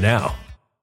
now.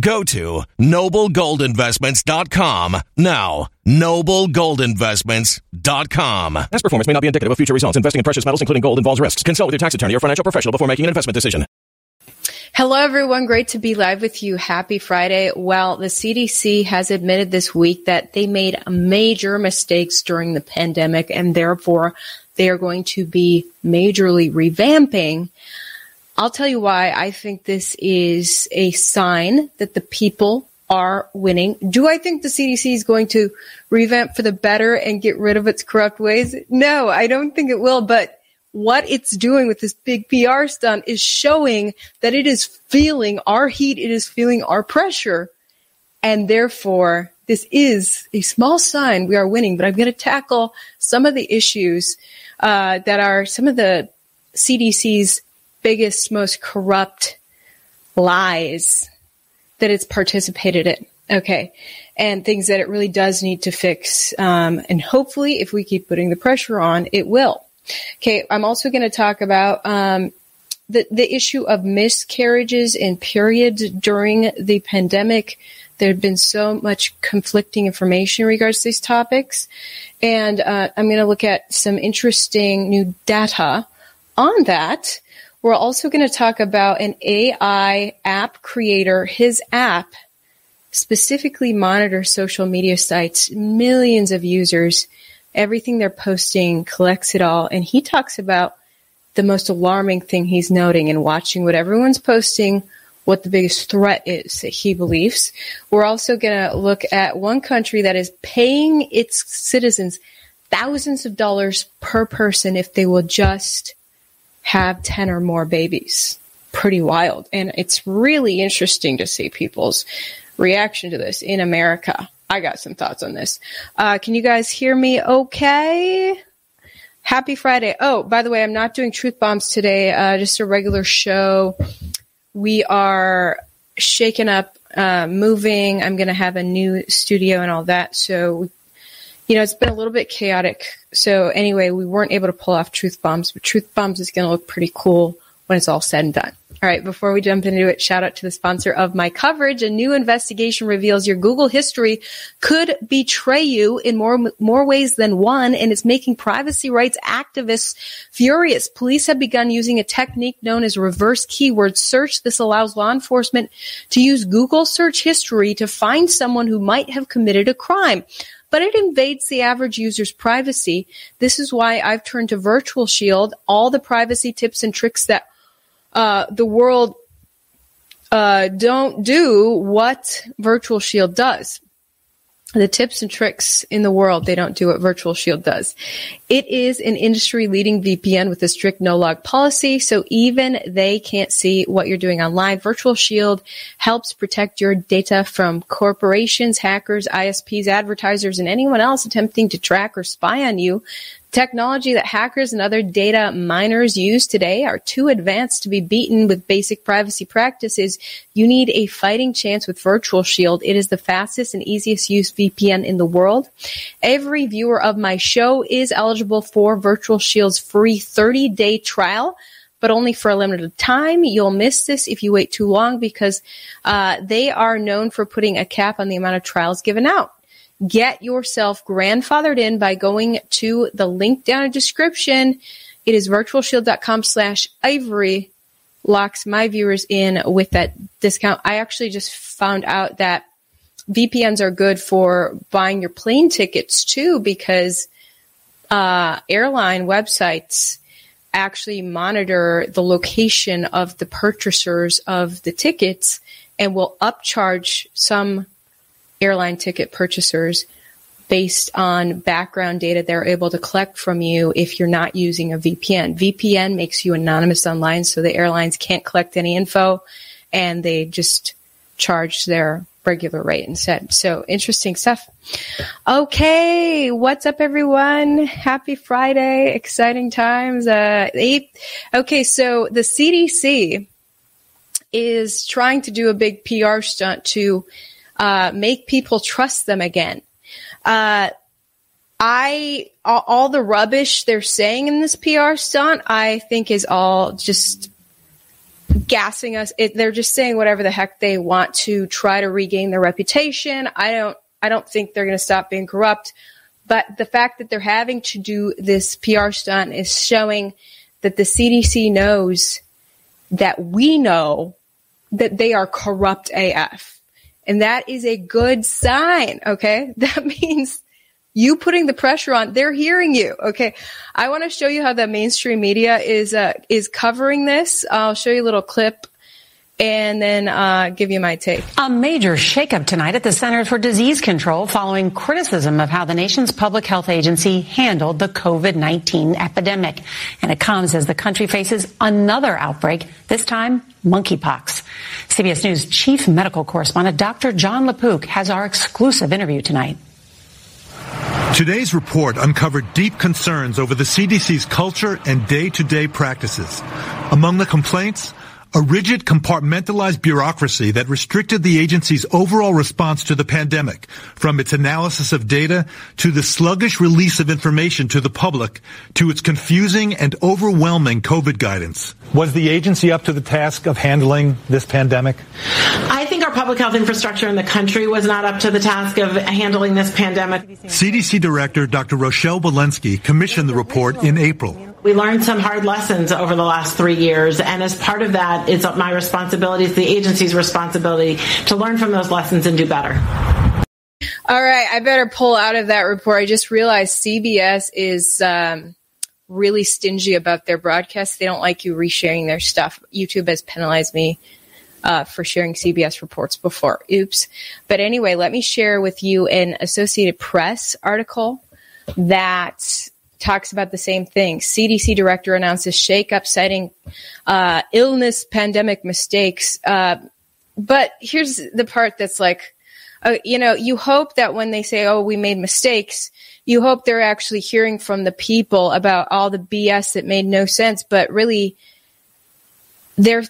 Go to noblegoldinvestments.com now. Noblegoldinvestments.com. Past performance may not be indicative of future results. Investing in precious metals, including gold, involves risks. Consult with your tax attorney or financial professional before making an investment decision. Hello, everyone. Great to be live with you. Happy Friday. Well, the CDC has admitted this week that they made major mistakes during the pandemic and therefore they are going to be majorly revamping. I'll tell you why I think this is a sign that the people are winning. Do I think the CDC is going to revamp for the better and get rid of its corrupt ways? No, I don't think it will, but what it's doing with this big PR stunt is showing that it is feeling our heat, it is feeling our pressure, and therefore this is a small sign we are winning. But I'm going to tackle some of the issues uh, that are some of the CDC's biggest, most corrupt lies that it's participated in. Okay. And things that it really does need to fix. Um, and hopefully, if we keep putting the pressure on, it will. Okay, I'm also going to talk about um, the the issue of miscarriages and periods during the pandemic. There had been so much conflicting information in regards to these topics, and uh, I'm going to look at some interesting new data on that. We're also going to talk about an AI app creator. His app specifically monitors social media sites, millions of users, everything they're posting, collects it all. And he talks about the most alarming thing he's noting and watching what everyone's posting, what the biggest threat is that he believes. We're also going to look at one country that is paying its citizens thousands of dollars per person if they will just have 10 or more babies. Pretty wild. And it's really interesting to see people's reaction to this in America. I got some thoughts on this. Uh, can you guys hear me okay? Happy Friday. Oh, by the way, I'm not doing truth bombs today, uh, just a regular show. We are shaking up, uh, moving. I'm going to have a new studio and all that. So, you know, it's been a little bit chaotic. So anyway, we weren't able to pull off truth bombs, but truth bombs is going to look pretty cool when it's all said and done. All right, before we jump into it, shout out to the sponsor of my coverage. A new investigation reveals your Google history could betray you in more more ways than one, and it's making privacy rights activists furious. Police have begun using a technique known as reverse keyword search. This allows law enforcement to use Google search history to find someone who might have committed a crime but it invades the average user's privacy. This is why I've turned to Virtual Shield. All the privacy tips and tricks that uh, the world uh, don't do what Virtual Shield does. The tips and tricks in the world, they don't do what Virtual Shield does. It is an industry leading VPN with a strict no log policy, so even they can't see what you're doing online. Virtual Shield helps protect your data from corporations, hackers, ISPs, advertisers, and anyone else attempting to track or spy on you. Technology that hackers and other data miners use today are too advanced to be beaten with basic privacy practices. You need a fighting chance with Virtual Shield. It is the fastest and easiest use VPN in the world. Every viewer of my show is eligible for Virtual Shield's free 30 day trial but only for a limited time. You'll miss this if you wait too long because uh, they are known for putting a cap on the amount of trials given out. Get yourself grandfathered in by going to the link down in the description. It is virtualshield.com slash ivory locks my viewers in with that discount. I actually just found out that VPNs are good for buying your plane tickets too because uh, airline websites actually monitor the location of the purchasers of the tickets and will upcharge some airline ticket purchasers based on background data they're able to collect from you if you're not using a VPN. VPN makes you anonymous online so the airlines can't collect any info and they just charge their regular rate instead. So interesting stuff. Okay. What's up everyone? Happy Friday. Exciting times. Uh, eight. Okay. So the CDC is trying to do a big PR stunt to uh, make people trust them again. Uh, I all, all, the rubbish they're saying in this PR stunt, I think is all just gassing us. It, they're just saying whatever the heck they want to try to regain their reputation. I don't. I don't think they're going to stop being corrupt. But the fact that they're having to do this PR stunt is showing that the CDC knows that we know that they are corrupt AF. And that is a good sign. Okay. That means you putting the pressure on, they're hearing you. Okay. I want to show you how the mainstream media is, uh, is covering this. I'll show you a little clip and then uh, give you my take. A major shakeup tonight at the Centers for Disease Control following criticism of how the nation's public health agency handled the COVID-19 epidemic. And it comes as the country faces another outbreak, this time monkeypox. CBS News chief medical correspondent Dr. Jon LaPook has our exclusive interview tonight. Today's report uncovered deep concerns over the CDC's culture and day-to-day practices. Among the complaints, a rigid compartmentalized bureaucracy that restricted the agency's overall response to the pandemic, from its analysis of data to the sluggish release of information to the public to its confusing and overwhelming COVID guidance. Was the agency up to the task of handling this pandemic? I think our public health infrastructure in the country was not up to the task of handling this pandemic. CDC Director Dr. Rochelle Walensky commissioned the report in April. We learned some hard lessons over the last three years, and as part of that, it's my responsibility, it's the agency's responsibility to learn from those lessons and do better. All right, I better pull out of that report. I just realized CBS is um, really stingy about their broadcasts. They don't like you resharing their stuff. YouTube has penalized me uh, for sharing CBS reports before. Oops. But anyway, let me share with you an Associated Press article that talks about the same thing. CDC director announces shakeup citing uh, illness pandemic mistakes. Uh, but here's the part that's like, uh, you know, you hope that when they say, oh, we made mistakes, you hope they're actually hearing from the people about all the BS that made no sense. But really, they're,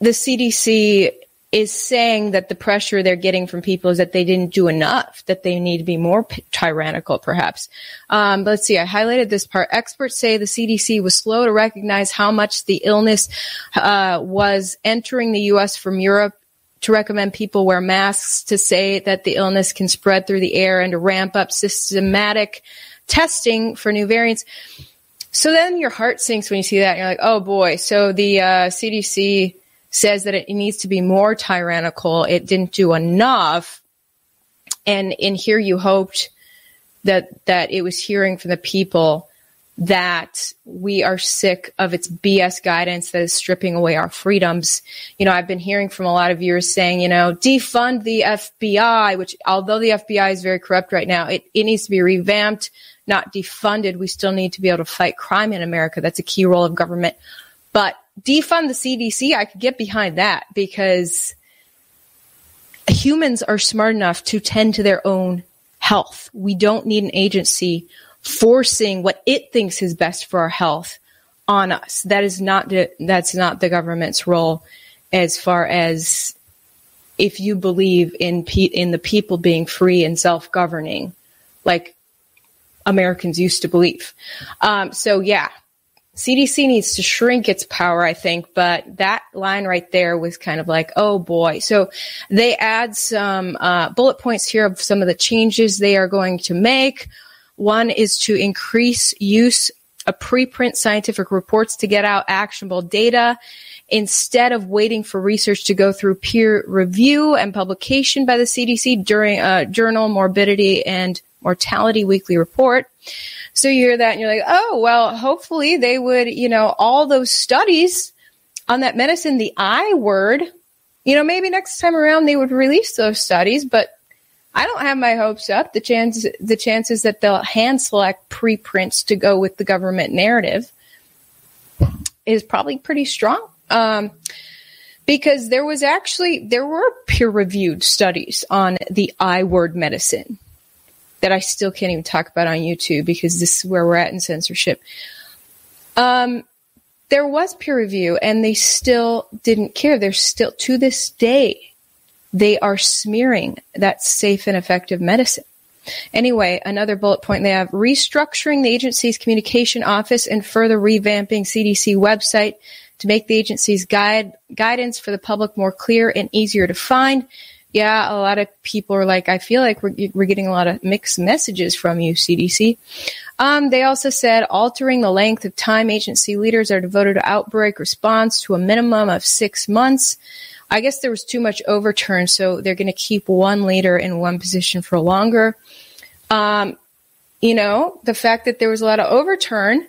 the CDC is saying that the pressure they're getting from people is that they didn't do enough, that they need to be more p- tyrannical, perhaps. Um, let's see, I highlighted this part. Experts say the CDC was slow to recognize how much the illness uh, was entering the U.S. from Europe. To recommend people wear masks, to say that the illness can spread through the air, and to ramp up systematic testing for new variants. So then your heart sinks when you see that. And you're like, oh boy. So the uh, CDC says that it needs to be more tyrannical. It didn't do enough. And in here you hoped that that it was hearing from the people that we are sick of its BS guidance that is stripping away our freedoms. You know, I've been hearing from a lot of viewers saying, you know, defund the FBI, which although the FBI is very corrupt right now, it, it needs to be revamped, not defunded. We still need to be able to fight crime in America. That's a key role of government. But defund the CDC, I could get behind that because humans are smart enough to tend to their own health. We don't need an agency forcing what it thinks is best for our health on us. That is not the, that's not the government's role as far as if you believe in pe- in the people being free and self-governing like Americans used to believe. Um, so yeah, CDC needs to shrink its power, I think, but that line right there was kind of like, oh boy. So they add some uh, bullet points here of some of the changes they are going to make. One is to increase use of preprint scientific reports to get out actionable data instead of waiting for research to go through peer review and publication by the CDC during a journal morbidity and mortality weekly report. So you hear that and you're like, oh, well, hopefully they would, you know, all those studies on that medicine, the I word, you know, maybe next time around they would release those studies, but I don't have my hopes up. The chance, the chances that they'll hand select preprints to go with the government narrative is probably pretty strong. Um, because there was actually, there were peer reviewed studies on the I word medicine that I still can't even talk about on YouTube because this is where we're at in censorship. Um, there was peer review and they still didn't care. They're still, to this day, they are smearing that safe and effective medicine. Anyway, another bullet point they have restructuring the agency's communication office and further revamping CDC website to make the agency's guide guidance for the public more clear and easier to find yeah, a lot of people are like, I feel like we're, we're getting a lot of mixed messages from you, CDC. Um, they also said altering the length of time agency leaders are devoted to outbreak response to a minimum of six months. I guess there was too much overturn, so they're going to keep one leader in one position for longer. Um, you know, the fact that there was a lot of overturn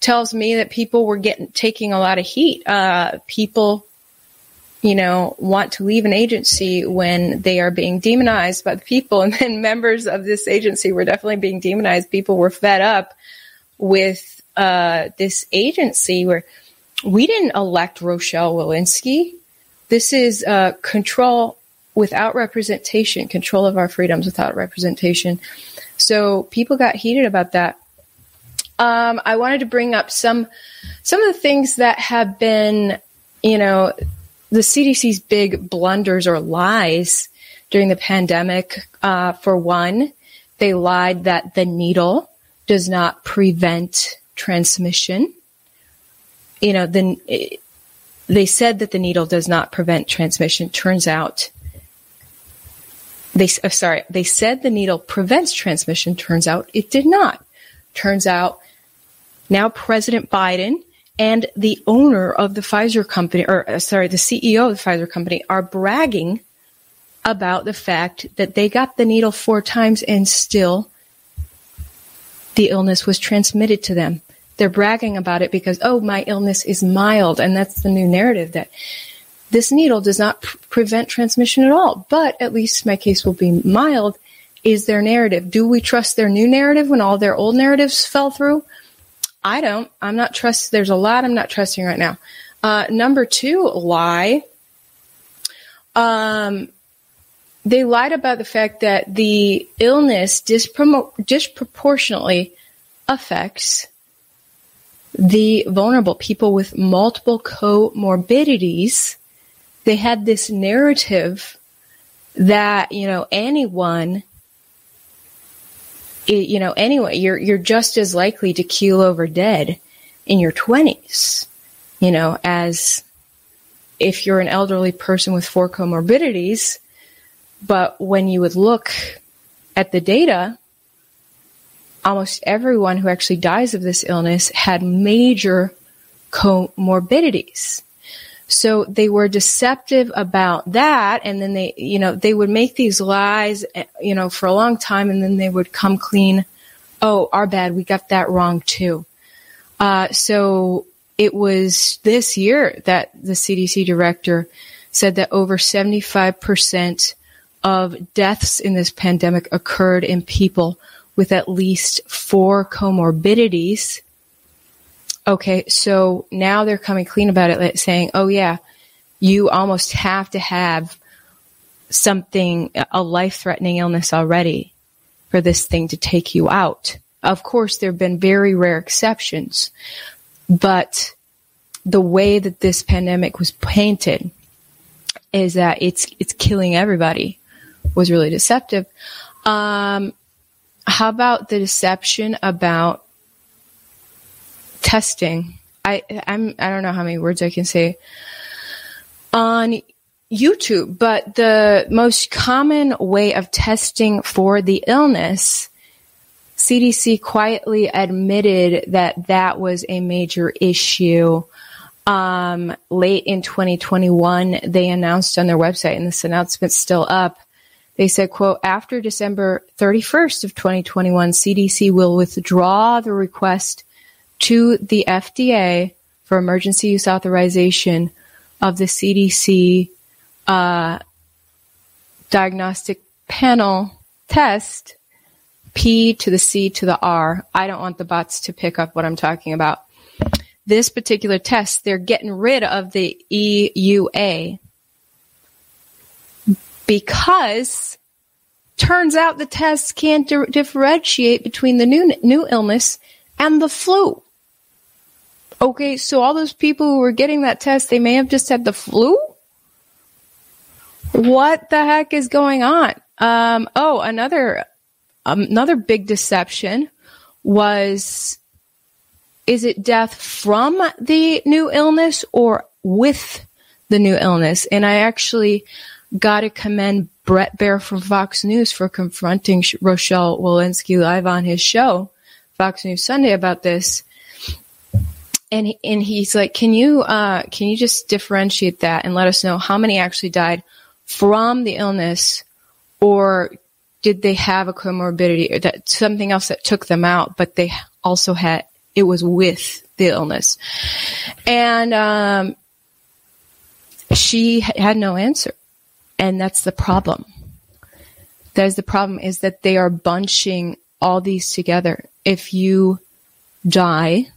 tells me that people were getting taking a lot of heat. Uh, people you know, want to leave an agency when they are being demonized by the people. And then members of this agency were definitely being demonized. People were fed up with uh, this agency where we didn't elect Rochelle Walensky. This is uh, control without representation, control of our freedoms without representation. So people got heated about that. Um, I wanted to bring up some some of the things that have been you know, the CDC's big blunders or lies during the pandemic, uh, for one, they lied that the needle does not prevent transmission. You know, then they said that the needle does not prevent transmission. Turns out they oh, sorry, they said the needle prevents transmission. Turns out it did not. Turns out now President Biden and the owner of the Pfizer company, or uh, sorry, the CEO of the Pfizer company, are bragging about the fact that they got the needle four times and still the illness was transmitted to them. They're bragging about it because, oh, my illness is mild. And that's the new narrative that this needle does not pr- prevent transmission at all, but at least my case will be mild is their narrative. Do we trust their new narrative when all their old narratives fell through? I don't. I'm not trust. There's a lot I'm not trusting right now. Uh, number two lie. Um, they lied about the fact that the illness disproportionately affects the vulnerable people with multiple comorbidities. They had this narrative that, you know, anyone you know, anyway, you're you're just as likely to keel over dead in your 20s, you know, as if you're an elderly person with four comorbidities. But when you would look at the data, almost everyone who actually dies of this illness had major comorbidities. So they were deceptive about that. And then they, you know, they would make these lies, you know, for a long time and then they would come clean. Oh, our bad. We got that wrong too. Uh, so it was this year that the CDC director said that over 75% of deaths in this pandemic occurred in people with at least four comorbidities Okay, so now they're coming clean about it, saying, oh yeah, you almost have to have something, a life threatening illness already for this thing to take you out. Of course, there have been very rare exceptions, but the way that this pandemic was painted is that it's, it's killing everybody was really deceptive. Um, how about the deception about testing. I I'm I don't know how many words I can say on YouTube, but the most common way of testing for the illness, CDC quietly admitted that that was a major issue. Um, late in 2021, they announced on their website, and this announcement's still up. They said, quote, after December 31st of 2021, CDC will withdraw the request to the FDA for emergency use authorization of the CDC uh, diagnostic panel test P to the C to the R. I don't want the bots to pick up what I'm talking about. This particular test, they're getting rid of the EUA because turns out the tests can't di- differentiate between the new new illness and the flu. Okay, so all those people who were getting that test, they may have just had the flu? What the heck is going on? Um, oh, another, um, another big deception was, is it death from the new illness or with the new illness? And I actually got to commend Bret Baier from Fox News for confronting Rochelle Walensky live on his show, Fox News Sunday, about this and and he's like, can you uh, can you just differentiate that and let us know how many actually died from the illness, or did they have a comorbidity or that something else that took them out, but they also had it was with the illness, and um, she had no answer, and that's the problem. That is the problem is that they are bunching all these together. If you die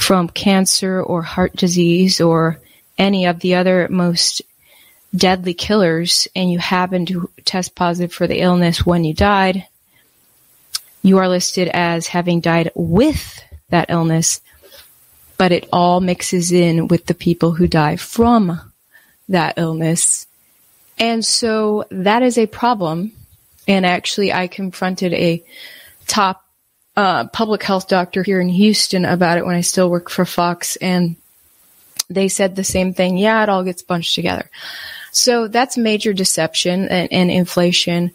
from cancer or heart disease or any of the other most deadly killers and you happen to test positive for the illness when you died, you are listed as having died with that illness. but it all mixes in with the people who die from that illness. And so that is a problem. And actually, I confronted a top uh, public health doctor here in Houston about it when I still work for Fox, and they said the same thing. Yeah, it all gets bunched together. So that's major deception and, and inflation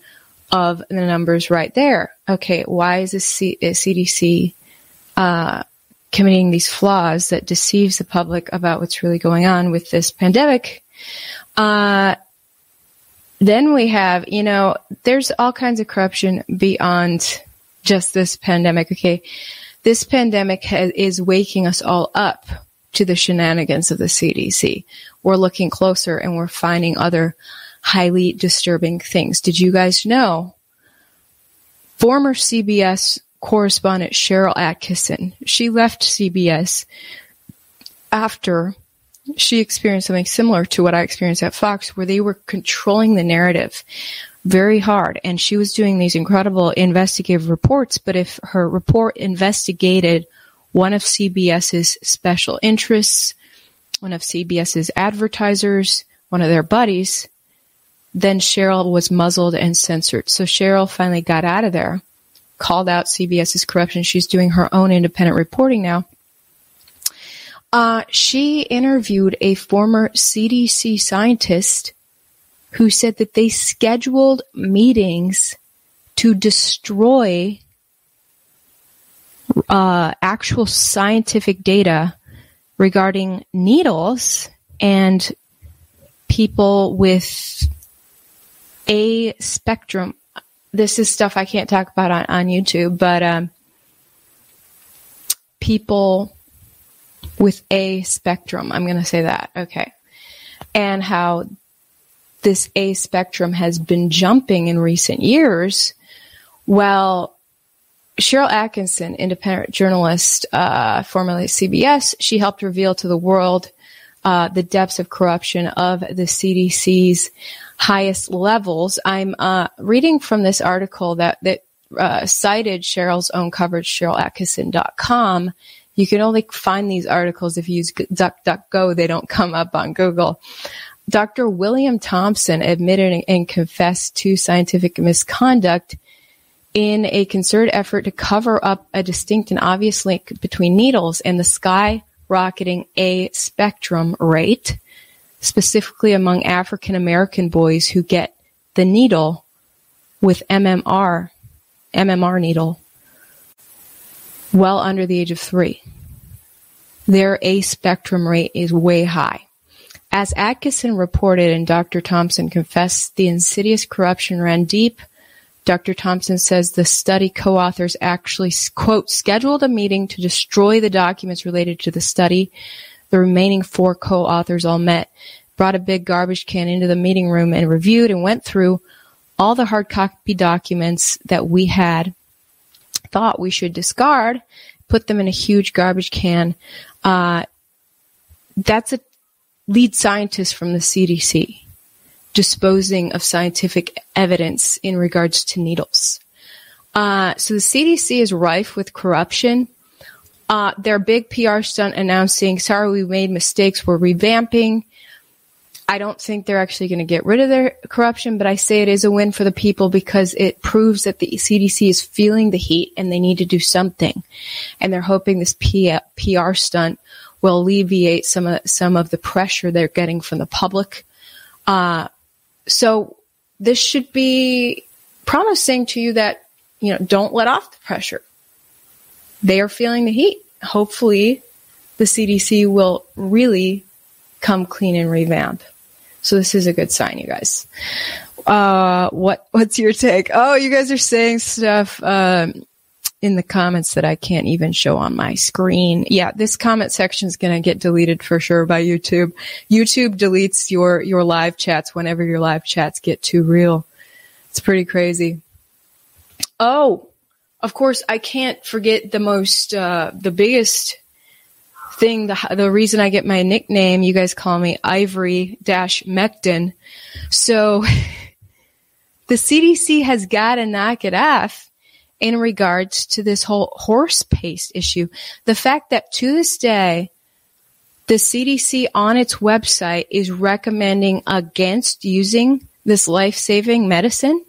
of the numbers right there. Okay, why is the C- CDC uh, committing these flaws that deceives the public about what's really going on with this pandemic? Uh, then we have, you know, there's all kinds of corruption beyond just this pandemic. Okay. This pandemic ha- is waking us all up to the shenanigans of the CDC. We're looking closer and we're finding other highly disturbing things. Did you guys know former CBS correspondent Sharyl Attkisson, she left CBS after she experienced something similar to what I experienced at Fox, where they were controlling the narrative very hard. And she was doing these incredible investigative reports. But if her report investigated one of CBS's special interests, one of CBS's advertisers, one of their buddies, then Sharyl was muzzled and censored. So Sharyl finally got out of there, called out CBS's corruption. She's doing her own independent reporting now. Uh, she interviewed a former CDC scientist who said that they scheduled meetings to destroy uh, actual scientific data regarding needles and people with a spectrum. This is stuff I can't talk about on, on YouTube, but um, people with a spectrum. I'm going to say that. Okay. And how this A spectrum has been jumping in recent years. Well, Sharyl Attkisson, independent journalist, uh, formerly CBS, she helped reveal to the world uh, the depths of corruption of the CDC's highest levels. I'm uh, reading from this article that that uh, cited Sharyl's own coverage, SharylAttkisson.com, you can only find these articles if you use DuckDuckGo. They don't come up on Google. Dr. William Thompson admitted and confessed to scientific misconduct in a concerted effort to cover up a distinct and obvious link between needles and the skyrocketing A spectrum rate, specifically among African American boys who get the needle with MMR, MMR needle well under the age of three. Their A spectrum rate is way high. As Attkisson reported and Dr. Thompson confessed, the insidious corruption ran deep. Dr. Thompson says the study co-authors actually, quote, scheduled a meeting to destroy the documents related to the study. The remaining four co-authors all met, brought a big garbage can into the meeting room and reviewed and went through all the hard copy documents that we had thought we should discard, put them in a huge garbage can. Uh, that's a lead scientist from the CDC disposing of scientific evidence in regards to needles. Uh, so the CDC is rife with corruption. Uh, their big PR stunt announcing, sorry, we made mistakes, we're revamping. I don't think they're actually going to get rid of their corruption, but I say it is a win for the people because it proves that the CDC is feeling the heat and they need to do something. And they're hoping this PR stunt will alleviate some of, some of the pressure they're getting from the public. Uh, so this should be promising to you that, you know, don't let off the pressure. They are feeling the heat. Hopefully the CDC will really come clean and revamp. So this is a good sign, you guys. Uh, what, what's your take? Oh, you guys are saying stuff, um, in the comments that I can't even show on my screen. Yeah, this comment section is going to get deleted for sure by YouTube. YouTube deletes your, your live chats whenever your live chats get too real. It's pretty crazy. Oh, of course, I can't forget the most, uh, the biggest thing, the, the reason I get my nickname, you guys call me Ivory Dash Mectin. So the CDC has got to knock it off in regards to this whole horse paste issue. The fact that to this day, the CDC on its website is recommending against using this life saving medicine.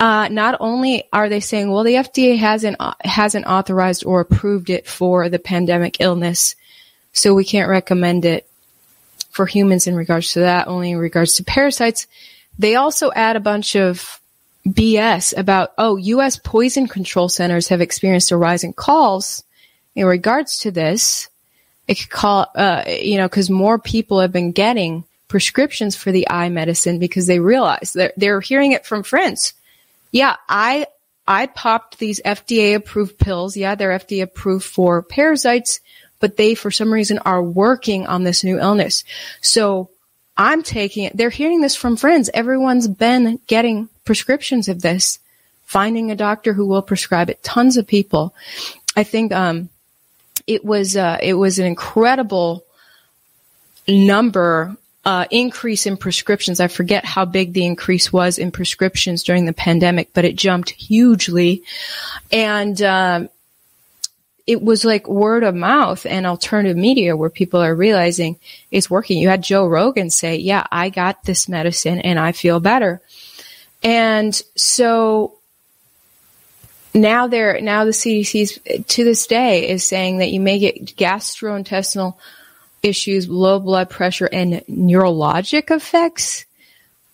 Uh, not only are they saying, well, the FDA hasn't hasn't authorized or approved it for the pandemic illness, so we can't recommend it for humans in regards to that. Only in regards to parasites, they also add a bunch of BS about oh, U.S. poison control centers have experienced a rise in calls in regards to this. It could call, uh, you know, because more people have been getting prescriptions for the eye medicine because they realize that they're hearing it from friends. Yeah, I I popped these FDA approved pills. Yeah, they're FDA approved for parasites, but they for some reason are working on this new illness. So I'm taking it. They're hearing this from friends. Everyone's been getting prescriptions of this, finding a doctor who will prescribe it. Tons of people. I think um, it was uh, it was an incredible number uh, increase in prescriptions. I forget how big the increase was in prescriptions during the pandemic, but it jumped hugely, and um, it was like word of mouth and alternative media where people are realizing it's working. You had Joe Rogan say, "Yeah, I got this medicine and I feel better," and so now they're now the CDC to this day is saying that you may get gastrointestinal issues, low blood pressure, and neurologic effects.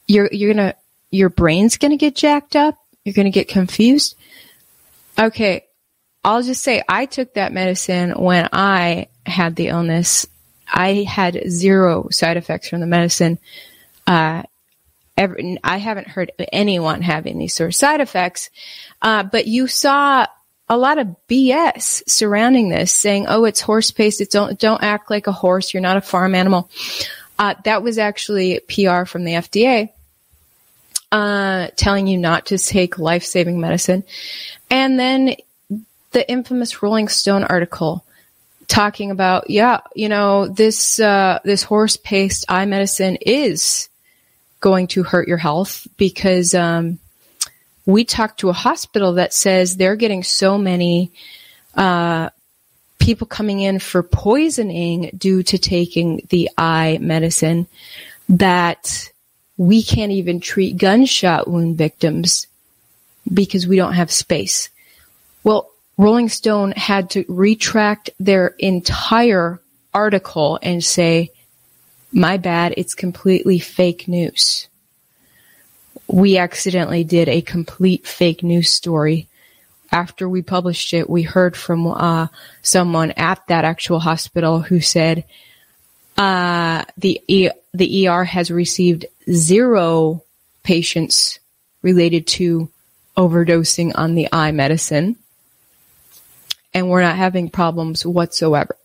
You're you're gonna your brain's gonna get jacked up. You're gonna get confused. Okay, I'll just say I took that medicine when I had the illness. I had zero side effects from the medicine. Uh, I haven't heard anyone having these sort of side effects. Uh, but you saw a lot of BS surrounding this, saying, "Oh, it's horse paste. It don't don't act like a horse. You're not a farm animal." Uh, that was actually PR from the FDA, uh, telling you not to take life saving medicine, and then the infamous Rolling Stone article talking about, yeah, you know, this uh, this horse paste eye medicine is going to hurt your health because um, we talked to a hospital that says they're getting so many uh, people coming in for poisoning due to taking the eye medicine that we can't even treat gunshot wound victims because we don't have space. Well, Rolling Stone had to retract their entire article and say, my bad, it's completely fake news. We accidentally did a complete fake news story. After we published it, we heard from uh, someone at that actual hospital who said uh, the e- the ER has received zero patients related to overdosing on the eye medicine and we're not having problems whatsoever.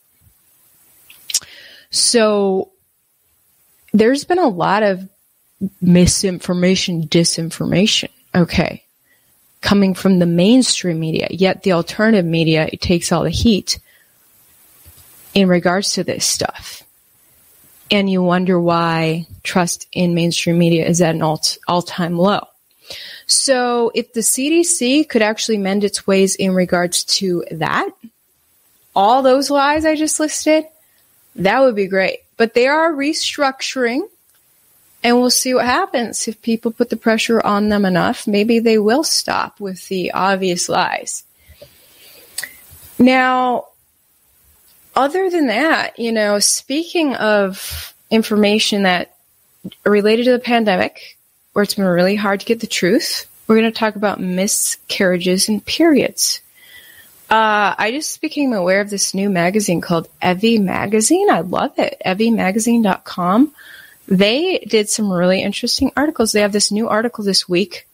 So there's been a lot of misinformation, disinformation, okay, coming from the mainstream media, yet the alternative media it takes all the heat in regards to this stuff. And you wonder why trust in mainstream media is at an all, all-time low. So if the CDC could actually mend its ways in regards to that, all those lies I just listed, that would be great. But they are restructuring and we'll see what happens. If people put the pressure on them enough, maybe they will stop with the obvious lies. Now, other than that, you know, speaking of information that related to the pandemic, where it's been really hard to get the truth. We're going to talk about miscarriages and periods. Uh, I just became aware of this new magazine called Evie Magazine. I love it. EvieMagazine.com. They did some really interesting articles. They have this new article this week.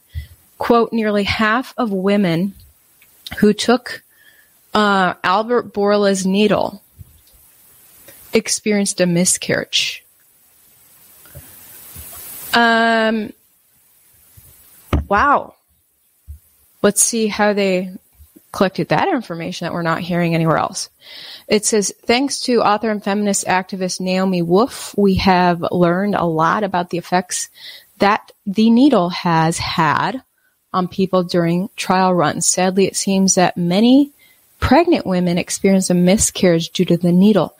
Quote, nearly half of women who took uh, Albert Bourla's needle experienced a miscarriage. Um, Wow. Let's see how they collected that information that we're not hearing anywhere else. It says, thanks to author and feminist activist Naomi Wolf, we have learned a lot about the effects that the needle has had on people during trial runs. Sadly, it seems that many pregnant women experience a miscarriage due to the needle.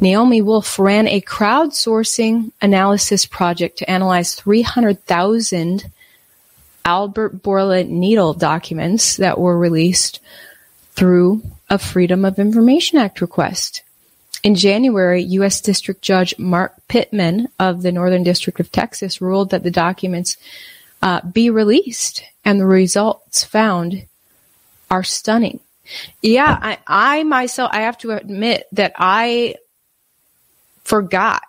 Naomi Wolf ran a crowdsourcing analysis project to analyze 300,000 Albert Bourla needle documents that were released through a Freedom of Information Act request. In January, U.S. District Judge Mark Pittman of the Northern District of Texas ruled that the documents uh, be released, and the results found are stunning. Yeah, I, I myself, I have to admit that I forgot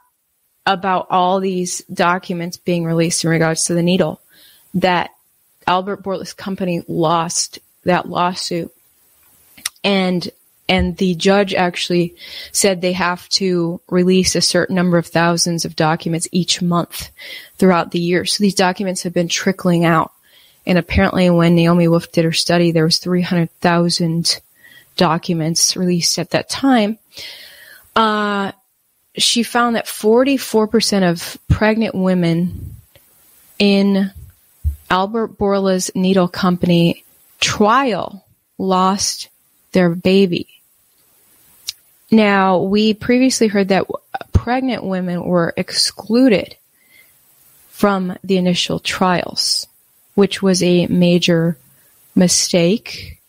about all these documents being released in regards to the needle that Albert Bourla's company lost that lawsuit. And and the judge actually said they have to release a certain number of thousands of documents each month throughout the year. So these documents have been trickling out. And apparently when Naomi Wolf did her study, there was 300,000 documents released at that time. Uh, she found that 44% of pregnant women in Albert Bourla's needle company trial lost their baby. Now, we previously heard that pregnant women were excluded from the initial trials, which was a major mistake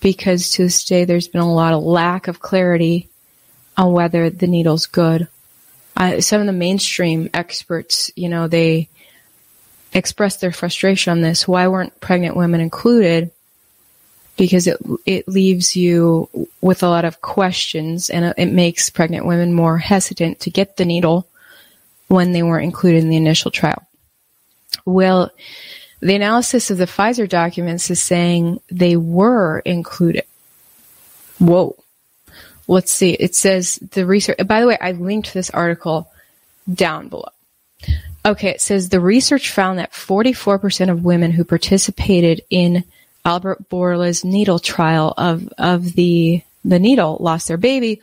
because to this day there's been a lot of lack of clarity on whether the needle's good. Uh, some of the mainstream experts, you know, they expressed their frustration on this. Why weren't pregnant women included? Because it it leaves you with a lot of questions, and it makes pregnant women more hesitant to get the needle when they weren't included in the initial trial. Well, the analysis of the Pfizer documents is saying they were included. Whoa let's see. It says the research. By the way, I linked this article down below. Okay, it says the research found that 44% of women who participated in Albert Bourla's needle trial of, of the, the needle lost their baby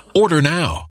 Order now.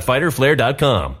www.fighterflare.com.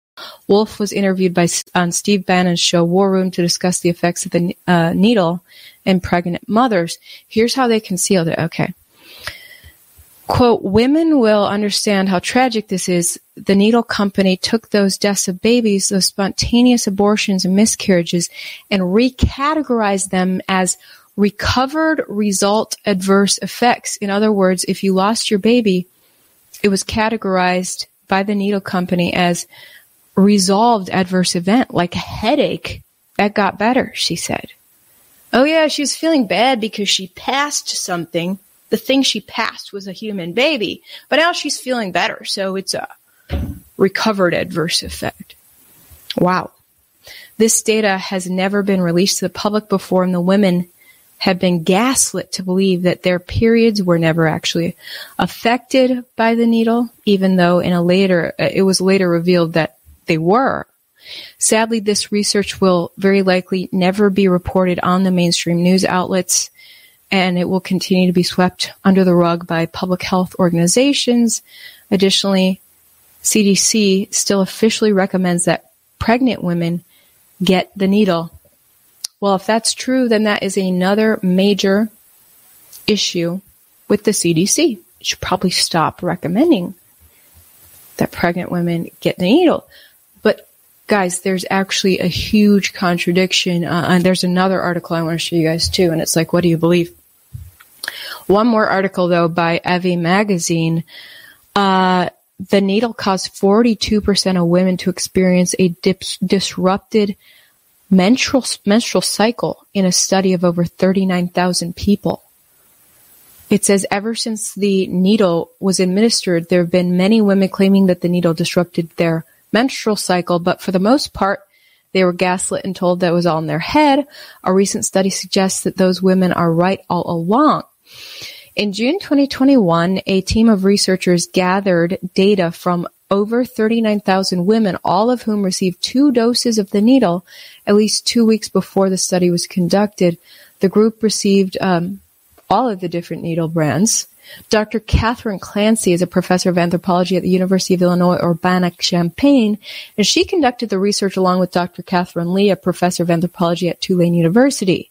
Wolf was interviewed by on Steve Bannon's show War Room to discuss the effects of the uh, needle in pregnant mothers. Here's how they concealed it. Okay. Quote, women will understand how tragic this is. The needle company took those deaths of babies, those spontaneous abortions and miscarriages, and recategorized them as recovered result adverse effects. In other words, if you lost your baby, it was categorized by the needle company as resolved adverse event, like a headache that got better, she said. Oh yeah, she was feeling bad because she passed something. The thing she passed was a human baby, but now she's feeling better, so it's a recovered adverse effect. Wow. This data has never been released to the public before, and the women have been gaslit to believe that their periods were never actually affected by the needle, even though in a later, it was later revealed that they were. Sadly, this research will very likely never be reported on the mainstream news outlets, and it will continue to be swept under the rug by public health organizations. Additionally, CDC still officially recommends that pregnant women get the needle well, if that's true, then that is another major issue with the CDC. It should probably stop recommending that pregnant women get the needle. Guys, there's actually a huge contradiction. Uh, and there's another article I want to show you guys too. And it's like, what do you believe? One more article though by Evie Magazine. Uh, the needle caused 42% of women to experience a dip- disrupted menstrual, menstrual cycle in a study of over 39,000 people. It says ever since the needle was administered, there have been many women claiming that the needle disrupted their menstrual cycle, but for the most part, they were gaslit and told that it was all in their head. A recent study suggests that those women are right all along. In June 2021, a team of researchers gathered data from over 39,000 women, all of whom received two doses of the needle at least two weeks before the study was conducted. The group received um, all of the different needle brands. Dr. Kathryn Clancy is a professor of anthropology at the University of Illinois Urbana-Champaign, and she conducted the research along with Dr. Katharine Lee, a professor of anthropology at Tulane University.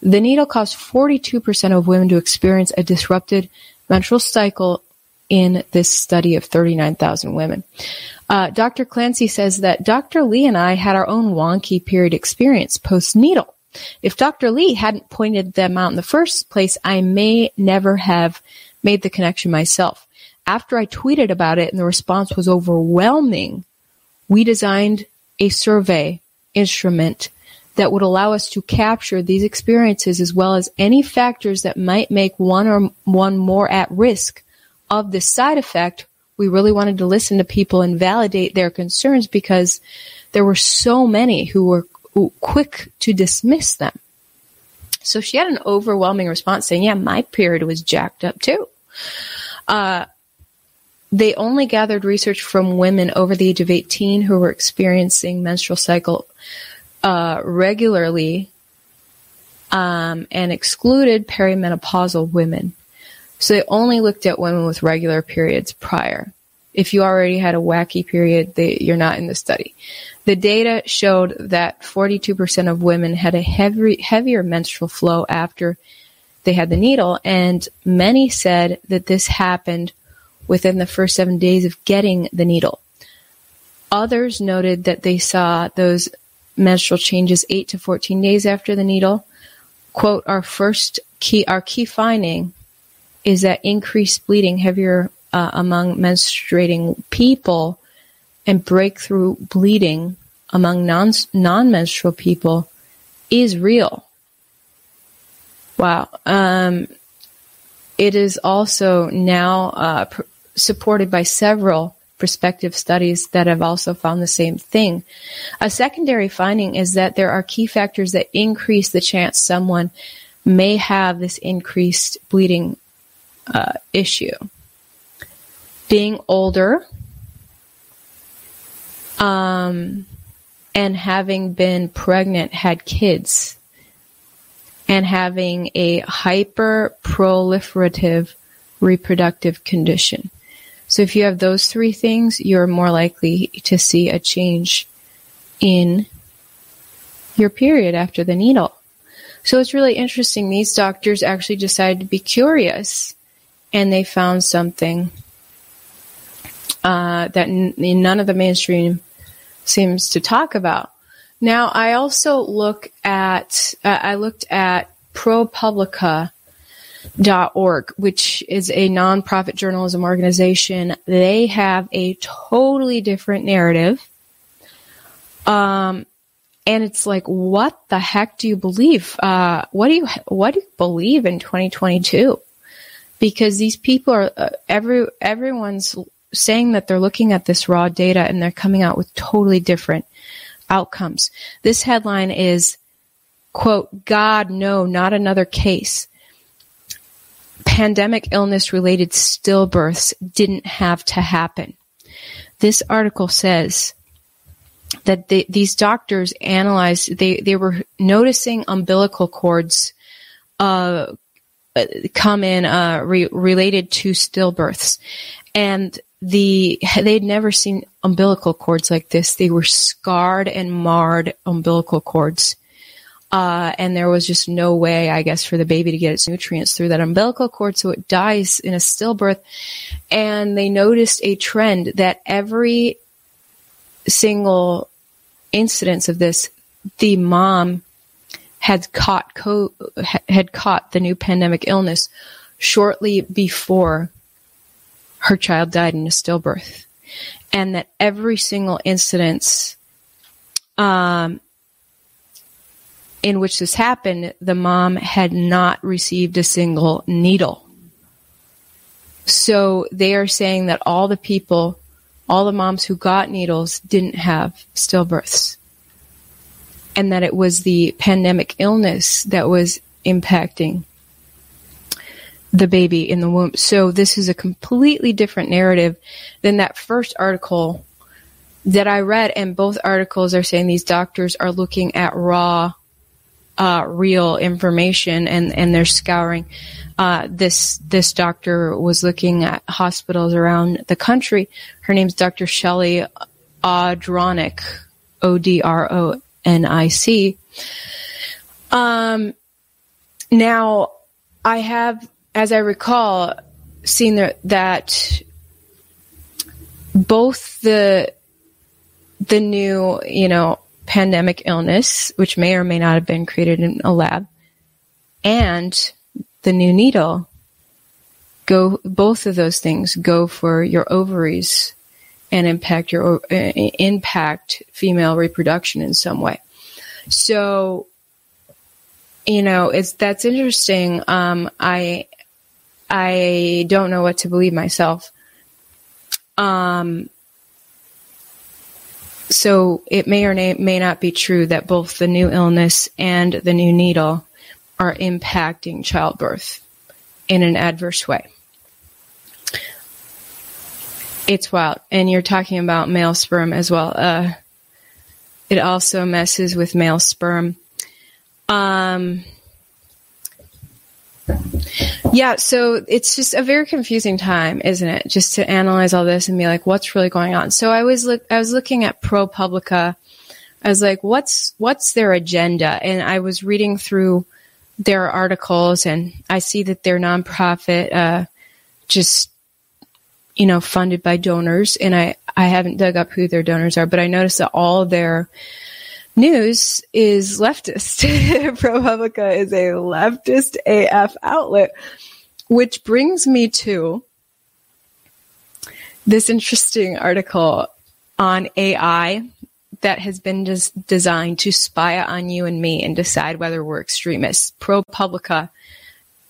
The needle caused 42% of women to experience a disrupted menstrual cycle in this study of 39,000 women. Uh, Dr. Clancy says that Dr. Lee and I had our own wonky period experience post needle. If Dr. Lee hadn't pointed them out in the first place, I may never have made the connection myself. After I tweeted about it and the response was overwhelming, we designed a survey instrument that would allow us to capture these experiences as well as any factors that might make one or one more at risk of this side effect, we really wanted to listen to people and validate their concerns because there were so many who were quick to dismiss them. So she had an overwhelming response saying, yeah, my period was jacked up too. Uh, they only gathered research from women over the age of 18 who were experiencing menstrual cycle uh, regularly um, and excluded perimenopausal women. So they only looked at women with regular periods prior. If you already had a wacky period, they, you're not in the study. The data showed that 42% of women had a heavy, heavier menstrual flow after they had the needle, and many said that this happened within the first seven days of getting the needle. Others noted that they saw those menstrual changes 8 to 14 days after the needle. Quote, our first key, our key finding is that increased bleeding heavier uh, among menstruating people and breakthrough bleeding among non non-menstrual people is real. Wow. Um, it is also now uh, pr- supported by several prospective studies that have also found the same thing. A secondary finding is that there are key factors that increase the chance someone may have this increased bleeding uh, issue. Being older, um, and having been pregnant, had kids, and having a hyper proliferative reproductive condition. So if you have those three things, you're more likely to see a change in your period after the needle. So it's really interesting. These doctors actually decided to be curious and they found something uh, that n- none of the mainstream seems to talk about. Now, I also look at, uh, I looked at ProPublica org, which is a nonprofit journalism organization. They have a totally different narrative. Um, and it's like, what the heck do you believe? Uh, what do you, what do you believe in 2022? Because these people are, uh, every, everyone's saying that they're looking at this raw data and they're coming out with totally different outcomes. This headline is, quote, God, no, not another case pandemic illness related stillbirths didn't have to happen. This article says that these doctors analyzed, they, they were noticing umbilical cords uh, come in uh, re- related to stillbirths. And the they'd never seen umbilical cords like this. They were scarred and marred umbilical cords. Uh, and there was just no way, I guess, for the baby to get its nutrients through that umbilical cord, so it dies in a stillbirth. And they noticed a trend that every single incidence of this, the mom had caught co- had caught the new pandemic illness shortly before her child died in a stillbirth, and that every single incidence um, in which this happened, the mom had not received a single needle. So they are saying that all the people, all the moms who got needles didn't have stillbirths. And that it was the pandemic illness that was impacting the baby in the womb. So this is a completely different narrative than that first article that I read. And both articles are saying these doctors are looking at raw uh, real information and, and they're scouring. Uh, this this doctor was looking at hospitals around the country. Her name's Dr. Shelley Odronic, O D R O N I C. Um, now, I have, as I recall, seeing that, that both the the new, you know, pandemic illness, which may or may not have been created in a lab, and the new needle go both of those things go for your ovaries and impact your uh, impact female reproduction in some way. So, you know, it's that's interesting. Um, I I don't know what to believe myself. Um, so it may or may not be true that both the new illness and the new needle are impacting childbirth in an adverse way. It's wild. And you're talking about male sperm as well. Uh, it also messes with male sperm. Um, yeah, so it's just a very confusing time, isn't it? Just to analyze all this and be like, what's really going on? So I was look, I was looking at ProPublica. I was like, what's what's their agenda? And I was reading through their articles, and I see that they're nonprofit, uh, just you know, funded by donors. And I I haven't dug up who their donors are, but I noticed that all their news is leftist. ProPublica is a leftist AF outlet, which brings me to this interesting article on AI that has been des- designed to spy on you and me and decide whether we're extremists. ProPublica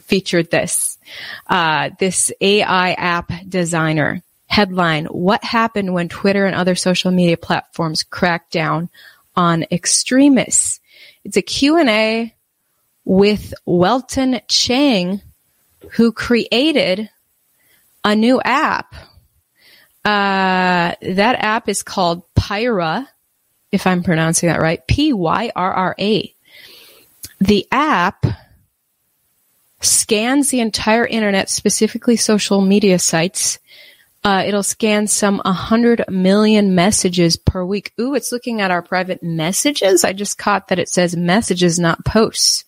featured this. Uh, this AI app designer Headline, what happened when Twitter and other social media platforms cracked down on extremists? It's a Q&A with Welton Chang, who created a new app. Uh, that app is called Pyrra, if I'm pronouncing that right. P-Y-R-R-A. The app scans the entire internet, specifically social media sites. Uh, it'll scan some 100 million messages per week. Ooh, it's looking at our private messages. I just caught that it says messages, not posts.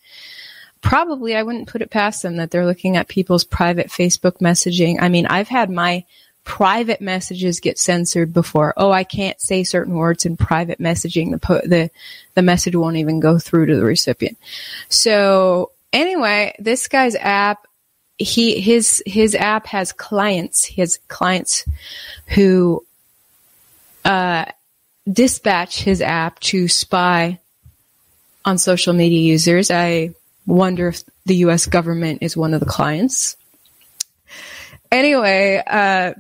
Probably I wouldn't put it past them that they're looking at people's private Facebook messaging. I mean, I've had my private messages get censored before. Oh, I can't say certain words in private messaging. The po- the the message won't even go through to the recipient. So anyway, this guy's app, he his his app has clients. He has clients who uh, dispatch his app to spy on social media users. I wonder if the U.S. government is one of the clients. Anyway, uh,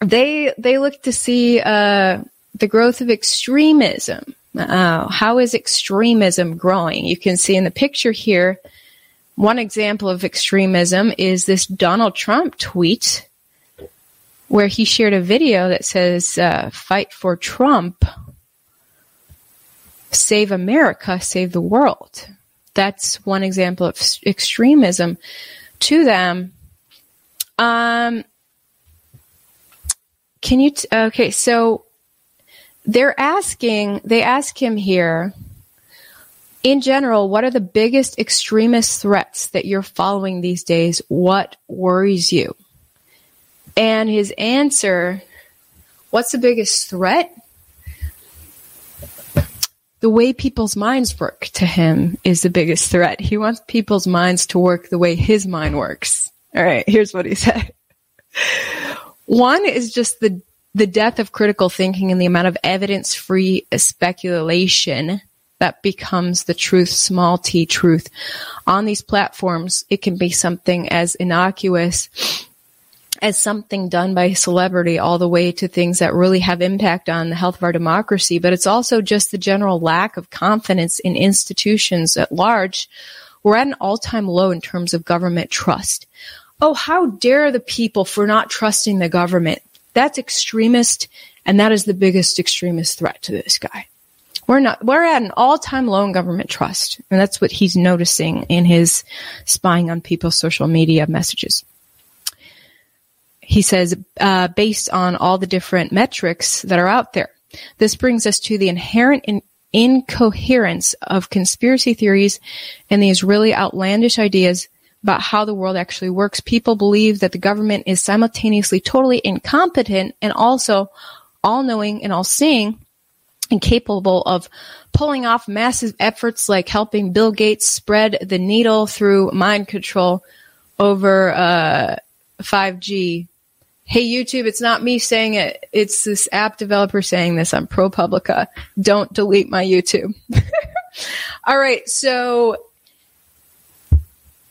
they they look to see uh, the growth of extremism. Uh, how is extremism growing? You can see in the picture here one example of extremism is this Donald Trump tweet where he shared a video that says, uh, fight for Trump, save America, save the world. That's one example of extremism to them. Um, can you, t- okay, so they're asking, they ask him here, in general, what are the biggest extremist threats that you're following these days? What worries you? And his answer, what's the biggest threat? The way people's minds work to him is the biggest threat. He wants people's minds to work the way his mind works. All right, here's what he said. One is just the the death of critical thinking and the amount of evidence free speculation that becomes the truth, small t truth. On these platforms, it can be something as innocuous as something done by a celebrity all the way to things that really have impact on the health of our democracy. But it's also just the general lack of confidence in institutions at large. We're at an all time low in terms of government trust. Oh, how dare the people for not trusting the government? That's extremist, and that is the biggest extremist threat to this guy. We're not, we're at an all-time low in government trust. And that's what he's noticing in his spying on people's social media messages. He says, uh, based on all the different metrics that are out there. This brings us to the inherent in- incoherence of conspiracy theories and these really outlandish ideas about how the world actually works. People believe that the government is simultaneously totally incompetent and also all knowing and all seeing and capable of pulling off massive efforts like helping Bill Gates spread the needle through mind control over uh, 5G. Hey YouTube, it's not me saying it. It's this app developer saying this. I'm ProPublica. Don't delete my YouTube. All right, so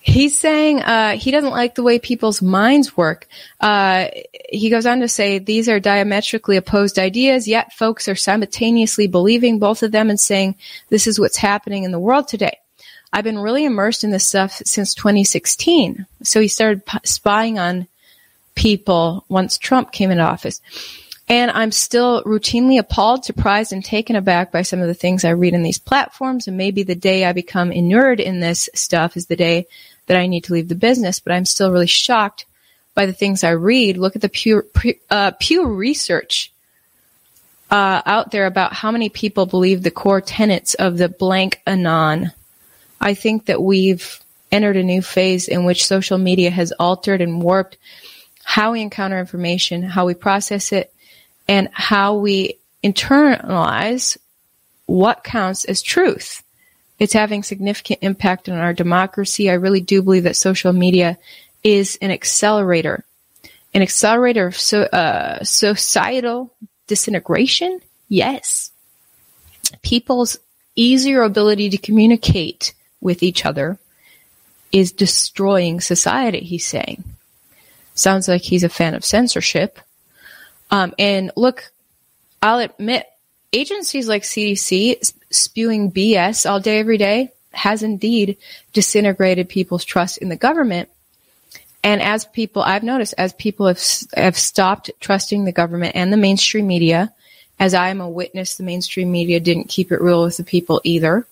He's saying uh, he doesn't like the way people's minds work. Uh, he goes on to say these are diametrically opposed ideas, yet folks are simultaneously believing both of them and saying this is what's happening in the world today. I've been really immersed in this stuff since 2016. So he started p- spying on people once Trump came into office. And I'm still routinely appalled, surprised, and taken aback by some of the things I read in these platforms. And maybe the day I become inured in this stuff is the day that I need to leave the business, but I'm still really shocked by the things I read. Look at the Pew, uh, Pew research uh, out there about how many people believe the core tenets of the blank anon. I think that we've entered a new phase in which social media has altered and warped how we encounter information, how we process it, and how we internalize what counts as truth it's having significant impact on our democracy. I really do believe that social media is an accelerator, an accelerator of so, uh, societal disintegration. Yes. People's easier ability to communicate with each other is destroying society, he's saying. Sounds like he's a fan of censorship. Um, and look, I'll admit, agencies like CDC spewing BS all day, every day has indeed disintegrated people's trust in the government. And as people, I've noticed, as people have, have stopped trusting the government and the mainstream media, as I am a witness, the mainstream media didn't keep it real with the people either.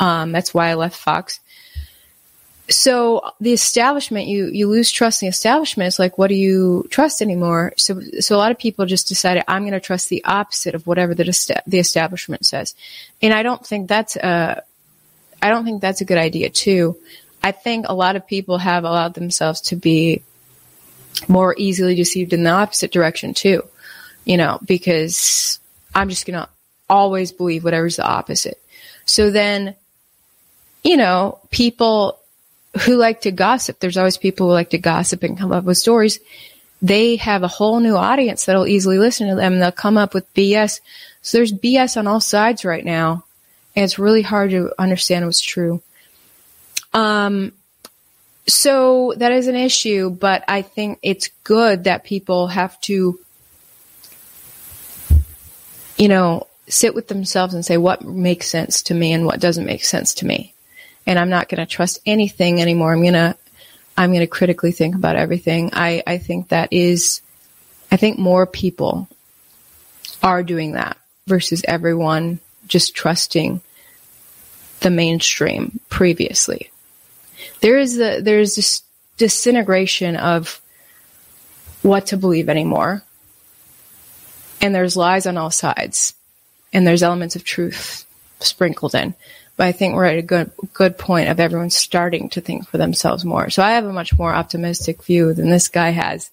Um, that's why I left Fox. So the establishment, you you lose trust in the establishment. It's like, what do you trust anymore? So so a lot of people just decided I'm going to trust the opposite of whatever the the establishment says, and I don't think that's a I don't think that's a good idea too. I think a lot of people have allowed themselves to be more easily deceived in the opposite direction too. You know, because I'm just going to always believe whatever's the opposite. So then, you know, people who like to gossip, there's always people who like to gossip and come up with stories. They have a whole new audience that'll easily listen to them. They'll come up with BS. So there's BS on all sides right now. And it's really hard to understand what's true. Um, so that is an issue, but I think it's good that people have to, you know, sit with themselves and say what makes sense to me and what doesn't make sense to me. And I'm not going to trust anything anymore. I'm going to, I'm going to critically think about everything. I, I think that is, I think more people are doing that versus everyone just trusting the mainstream previously. There is a, there is this disintegration of what to believe anymore. And there's lies on all sides. And there's elements of truth sprinkled in. But I think we're at a good good point of everyone starting to think for themselves more. So I have a much more optimistic view than this guy has.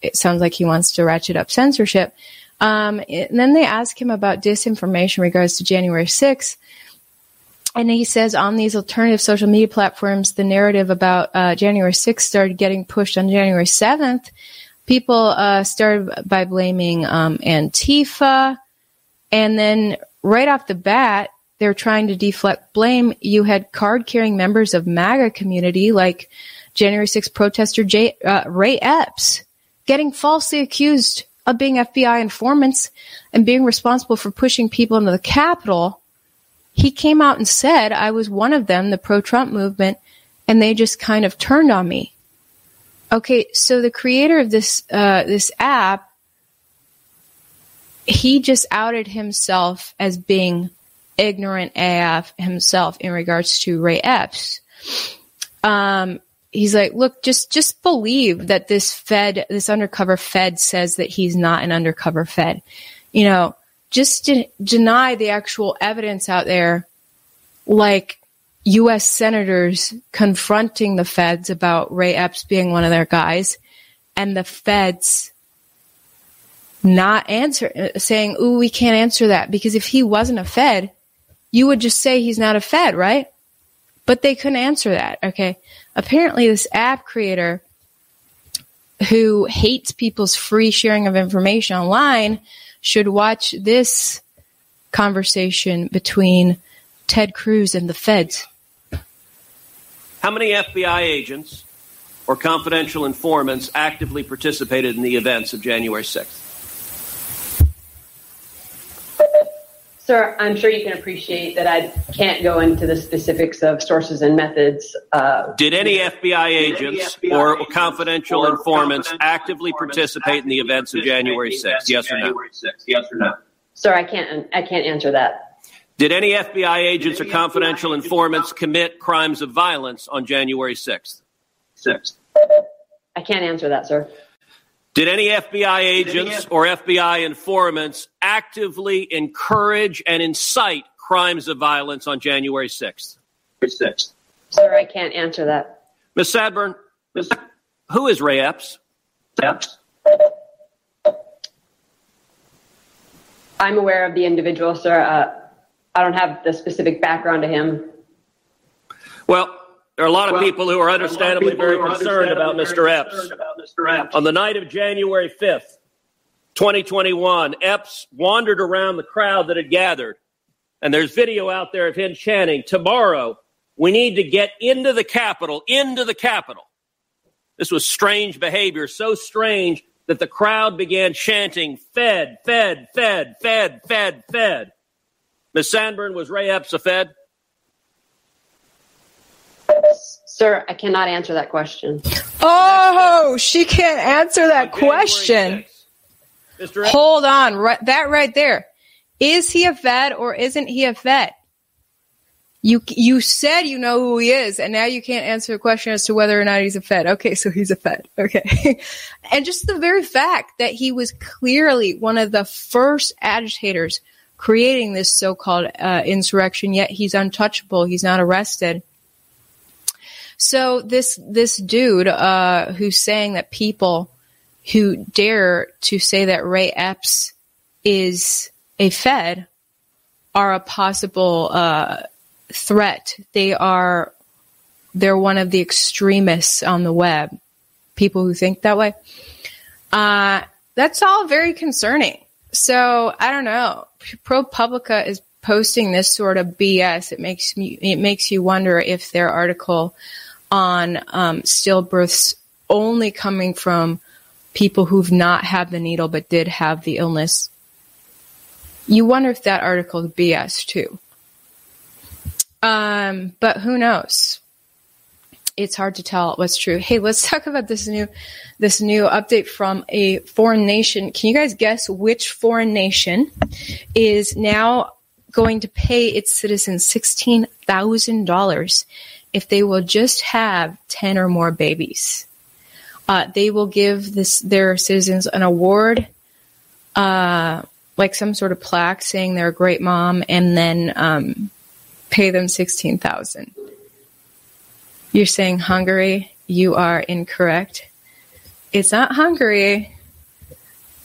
It sounds like he wants to ratchet up censorship. Um, and then they ask him about disinformation in regards to January 6th. And he says on these alternative social media platforms, the narrative about uh, January 6th started getting pushed on January 7th. People uh, started by blaming um, Antifa. And then right off the bat, they're trying to deflect blame. You had card carrying members of MAGA community like January 6th protester Jay, uh, Ray Epps getting falsely accused of being FBI informants and being responsible for pushing people into the Capitol he came out and said I was one of them, the pro Trump movement, and they just kind of turned on me. Okay, so the creator of this uh, this app, he just outed himself as being ignorant AF himself in regards to Ray Epps. Um, he's like, look, just just believe that this Fed, this undercover Fed, says that he's not an undercover Fed. You know, just to deny the actual evidence out there, like U.S. senators confronting the feds about Ray Epps being one of their guys, and the feds not answer, saying, "Ooh, we can't answer that because if he wasn't a Fed, you would just say he's not a Fed, right?" But they couldn't answer that. Okay, apparently this app creator who hates people's free sharing of information online should watch this conversation between Ted Cruz and the feds. How many FBI agents or confidential informants actively participated in the events of January 6th? Sir, I'm sure you can appreciate that I can't go into the specifics of sources and methods. Uh, did any FBI agents any FBI or agents confidential or informants actively participate in the events of January 6th? Yes or no? Yes or no? Sir, I can't. I can't answer that. Did any FBI agents any or confidential FBI informants commit crimes of violence on January 6th? 6th. I can't answer that, sir. Did any FBI agents or FBI informants actively encourage and incite crimes of violence on January 6th? 6th. Sir, I can't answer that. Ms. Sanborn, who is Ray Epps? Epps. I'm aware of the individual, sir. Uh, I don't have the specific background to him. Well, there are a lot of well, people who are understandably very concerned about Mr. Epps. On the night of January 5th, 2021, Epps wandered around the crowd that had gathered. And there's video out there of him chanting, Tomorrow, we need to get into the Capitol, into the Capitol. This was strange behavior, so strange that the crowd began chanting, Fed, Fed, Fed, Fed, Fed, Fed. Ms. Sanborn, was Ray Epps a Fed? Sir, I cannot answer that question. Oh, she can't answer that question. Hold on, right, that right there. Is he a Fed or isn't he a Fed? You you said you know who he is, and now you can't answer a question as to whether or not he's a Fed. Okay, so he's a Fed. Okay, and just the very fact that he was clearly one of the first agitators creating this so-called uh, insurrection, yet he's untouchable. He's not arrested. So this this dude uh, who's saying that people who dare to say that Ray Epps is a Fed are a possible uh, threat. They are they're one of the extremists on the web. People who think that way. Uh, that's all very concerning. So I don't know. ProPublica is posting this sort of BS. It makes me it makes you wonder if their article on um, stillbirths only coming from people who've not had the needle but did have the illness. You wonder if that article is BS too. Um, but who knows? It's hard to tell what's true. Hey, let's talk about this new, this new update from a foreign nation. Can you guys guess which foreign nation is now going to pay its citizens sixteen thousand dollars if they will just have 10 or more babies. Uh, they will give this their citizens an award, uh, like some sort of plaque saying they're a great mom, and then um, pay them sixteen thousand. You're saying Hungary? You are incorrect. It's not Hungary.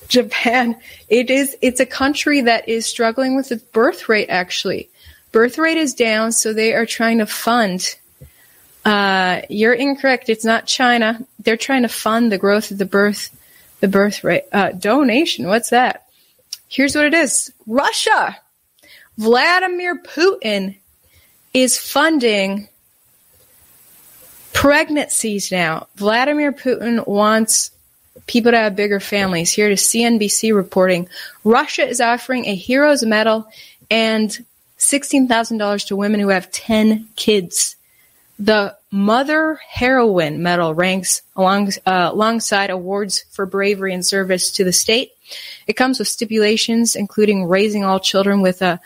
Japan. It is. It's a country that is struggling with its birth rate. Actually, birth rate is down, so they are trying to fund uh, you're incorrect. It's not China. They're trying to fund the growth of the birth, the birth rate uh, donation. What's that? Here's what it is: Russia, Vladimir Putin is funding pregnancies now. Vladimir Putin wants people to have bigger families. Here to CNBC reporting, Russia is offering a hero's medal and $16,000 to women who have 10 kids. The Mother Heroine Medal ranks along, uh, alongside awards for bravery and service to the state. It comes with stipulations including raising all children with a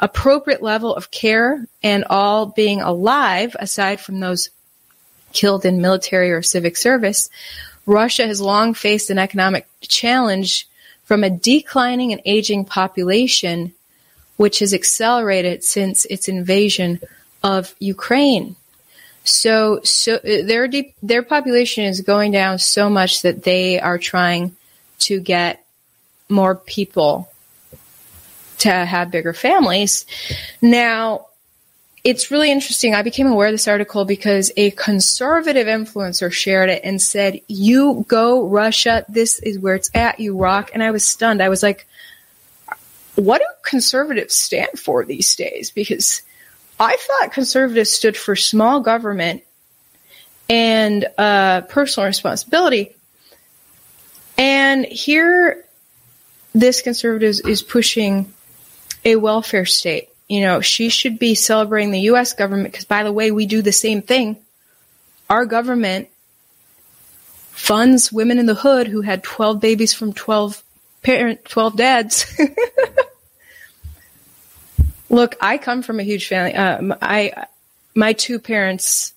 appropriate level of care and all being alive aside from those killed in military or civic service. Russia has long faced an economic challenge from a declining and aging population, which has accelerated since its invasion of Ukraine. So, so uh, their their population is going down so much that they are trying to get more people to have bigger families. Now, it's really interesting. I became aware of this article because a conservative influencer shared it and said, "You go Russia. This is where it's at. You rock." And I was stunned. I was like, "What do conservatives stand for these days?" Because I thought conservatives stood for small government and uh, personal responsibility. And here, this conservative is pushing a welfare state. You know, she should be celebrating the U.S. government because, by the way, we do the same thing. Our government funds women in the hood who had 12 babies from 12 parent 12 dads Look, I come from a huge family. Uh, I, my two parents,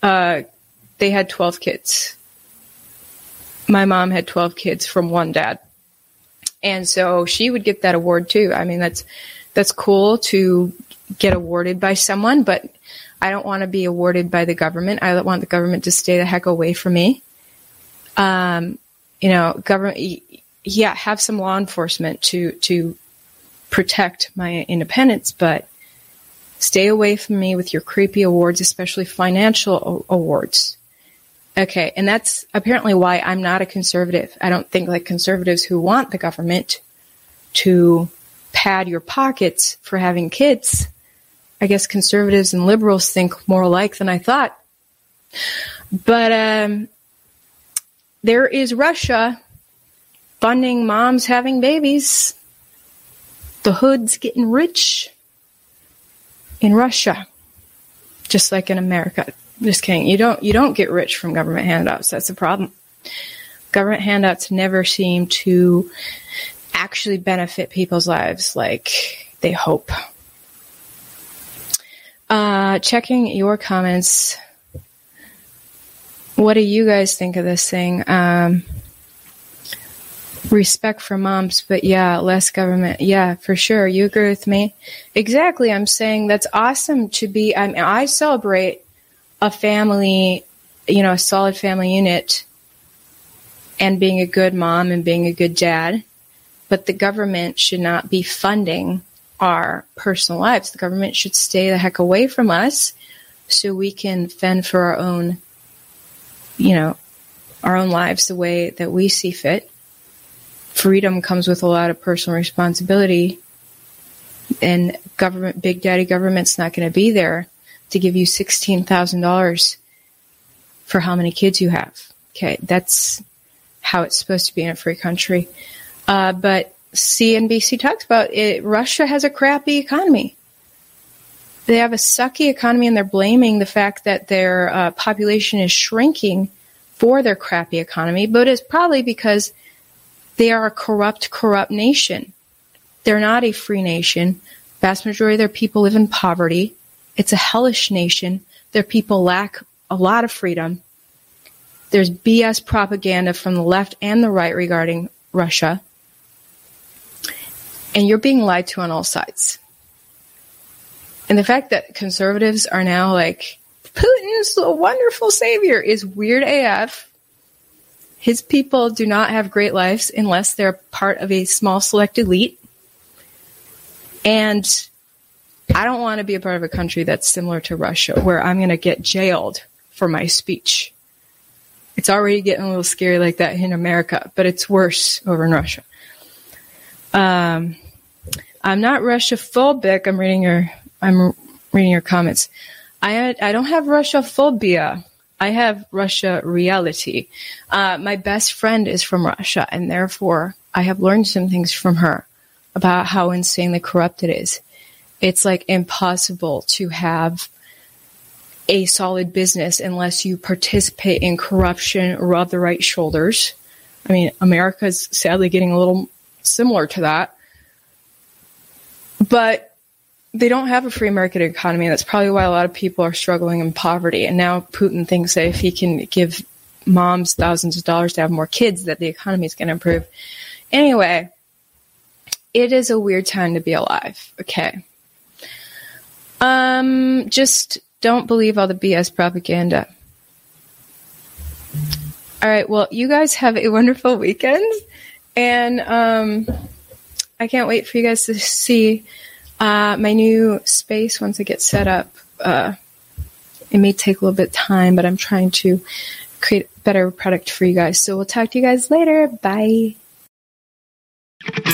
uh, they had 12 kids. My mom had 12 kids from one dad. And so she would get that award too. I mean, that's, that's cool to get awarded by someone, but I don't want to be awarded by the government. I want the government to stay the heck away from me. Um, you know, government, yeah, have some law enforcement to, to protect my independence, but stay away from me with your creepy awards, especially financial awards. Okay, and that's apparently why I'm not a conservative. I don't think like conservatives who want the government to pad your pockets for having kids. I guess conservatives and liberals think more alike than I thought. But um, there is Russia funding moms having babies. The hood's getting rich in Russia, just like in America. Just kidding. You don't you don't get rich from government handouts. That's the problem. Government handouts never seem to actually benefit people's lives like they hope. Uh, checking your comments. What do you guys think of this thing? Um, respect for moms, but yeah, less government. Yeah, for sure. You agree with me? Exactly. I'm saying that's awesome to be. I mean, I celebrate a family, you know, a solid family unit and being a good mom and being a good dad. But the government should not be funding our personal lives. The government should stay the heck away from us so we can fend for our own, you know, our own lives the way that we see fit freedom comes with a lot of personal responsibility and government big daddy government's not going to be there to give you $16,000 for how many kids you have. Okay, that's how it's supposed to be in a free country. Uh, but CNBC talks about it. Russia has a crappy economy. They have a sucky economy, and they're blaming the fact that their uh, population is shrinking for their crappy economy. But it's probably because they are a corrupt, corrupt nation. They're not a free nation. Vast majority of their people live in poverty. It's a hellish nation. Their people lack a lot of freedom. There's BS propaganda from the left and the right regarding Russia. And you're being lied to on all sides. And the fact that conservatives are now like, Putin's a wonderful savior is weird AF. His people do not have great lives unless they're part of a small select elite. And I don't want to be a part of a country that's similar to Russia where I'm going to get jailed for my speech. It's already getting a little scary like that in America, but it's worse over in Russia. Um, I'm not Russia phobic. I'm reading your, I'm reading your comments. I, I don't have Russia phobia. I have Russia reality. Uh, my best friend is from Russia, and therefore I have learned some things from her about how insanely corrupt it is. It's like impossible to have a solid business unless you participate in corruption, rub the right shoulders. I mean, America is sadly getting a little similar to that. But they don't have a free market economy. That's probably why a lot of people are struggling in poverty. And now Putin thinks that if he can give moms thousands of dollars to have more kids, that the economy is going to improve. Anyway, it is a weird time to be alive. Okay. Um, just don't believe all the BS propaganda. All right. Well, you guys have a wonderful weekend, and um, I can't wait for you guys to see uh, my new space, once it gets set up, uh, it may take a little bit of time, but I'm trying to create a better product for you guys. So we'll talk to you guys later. Bye.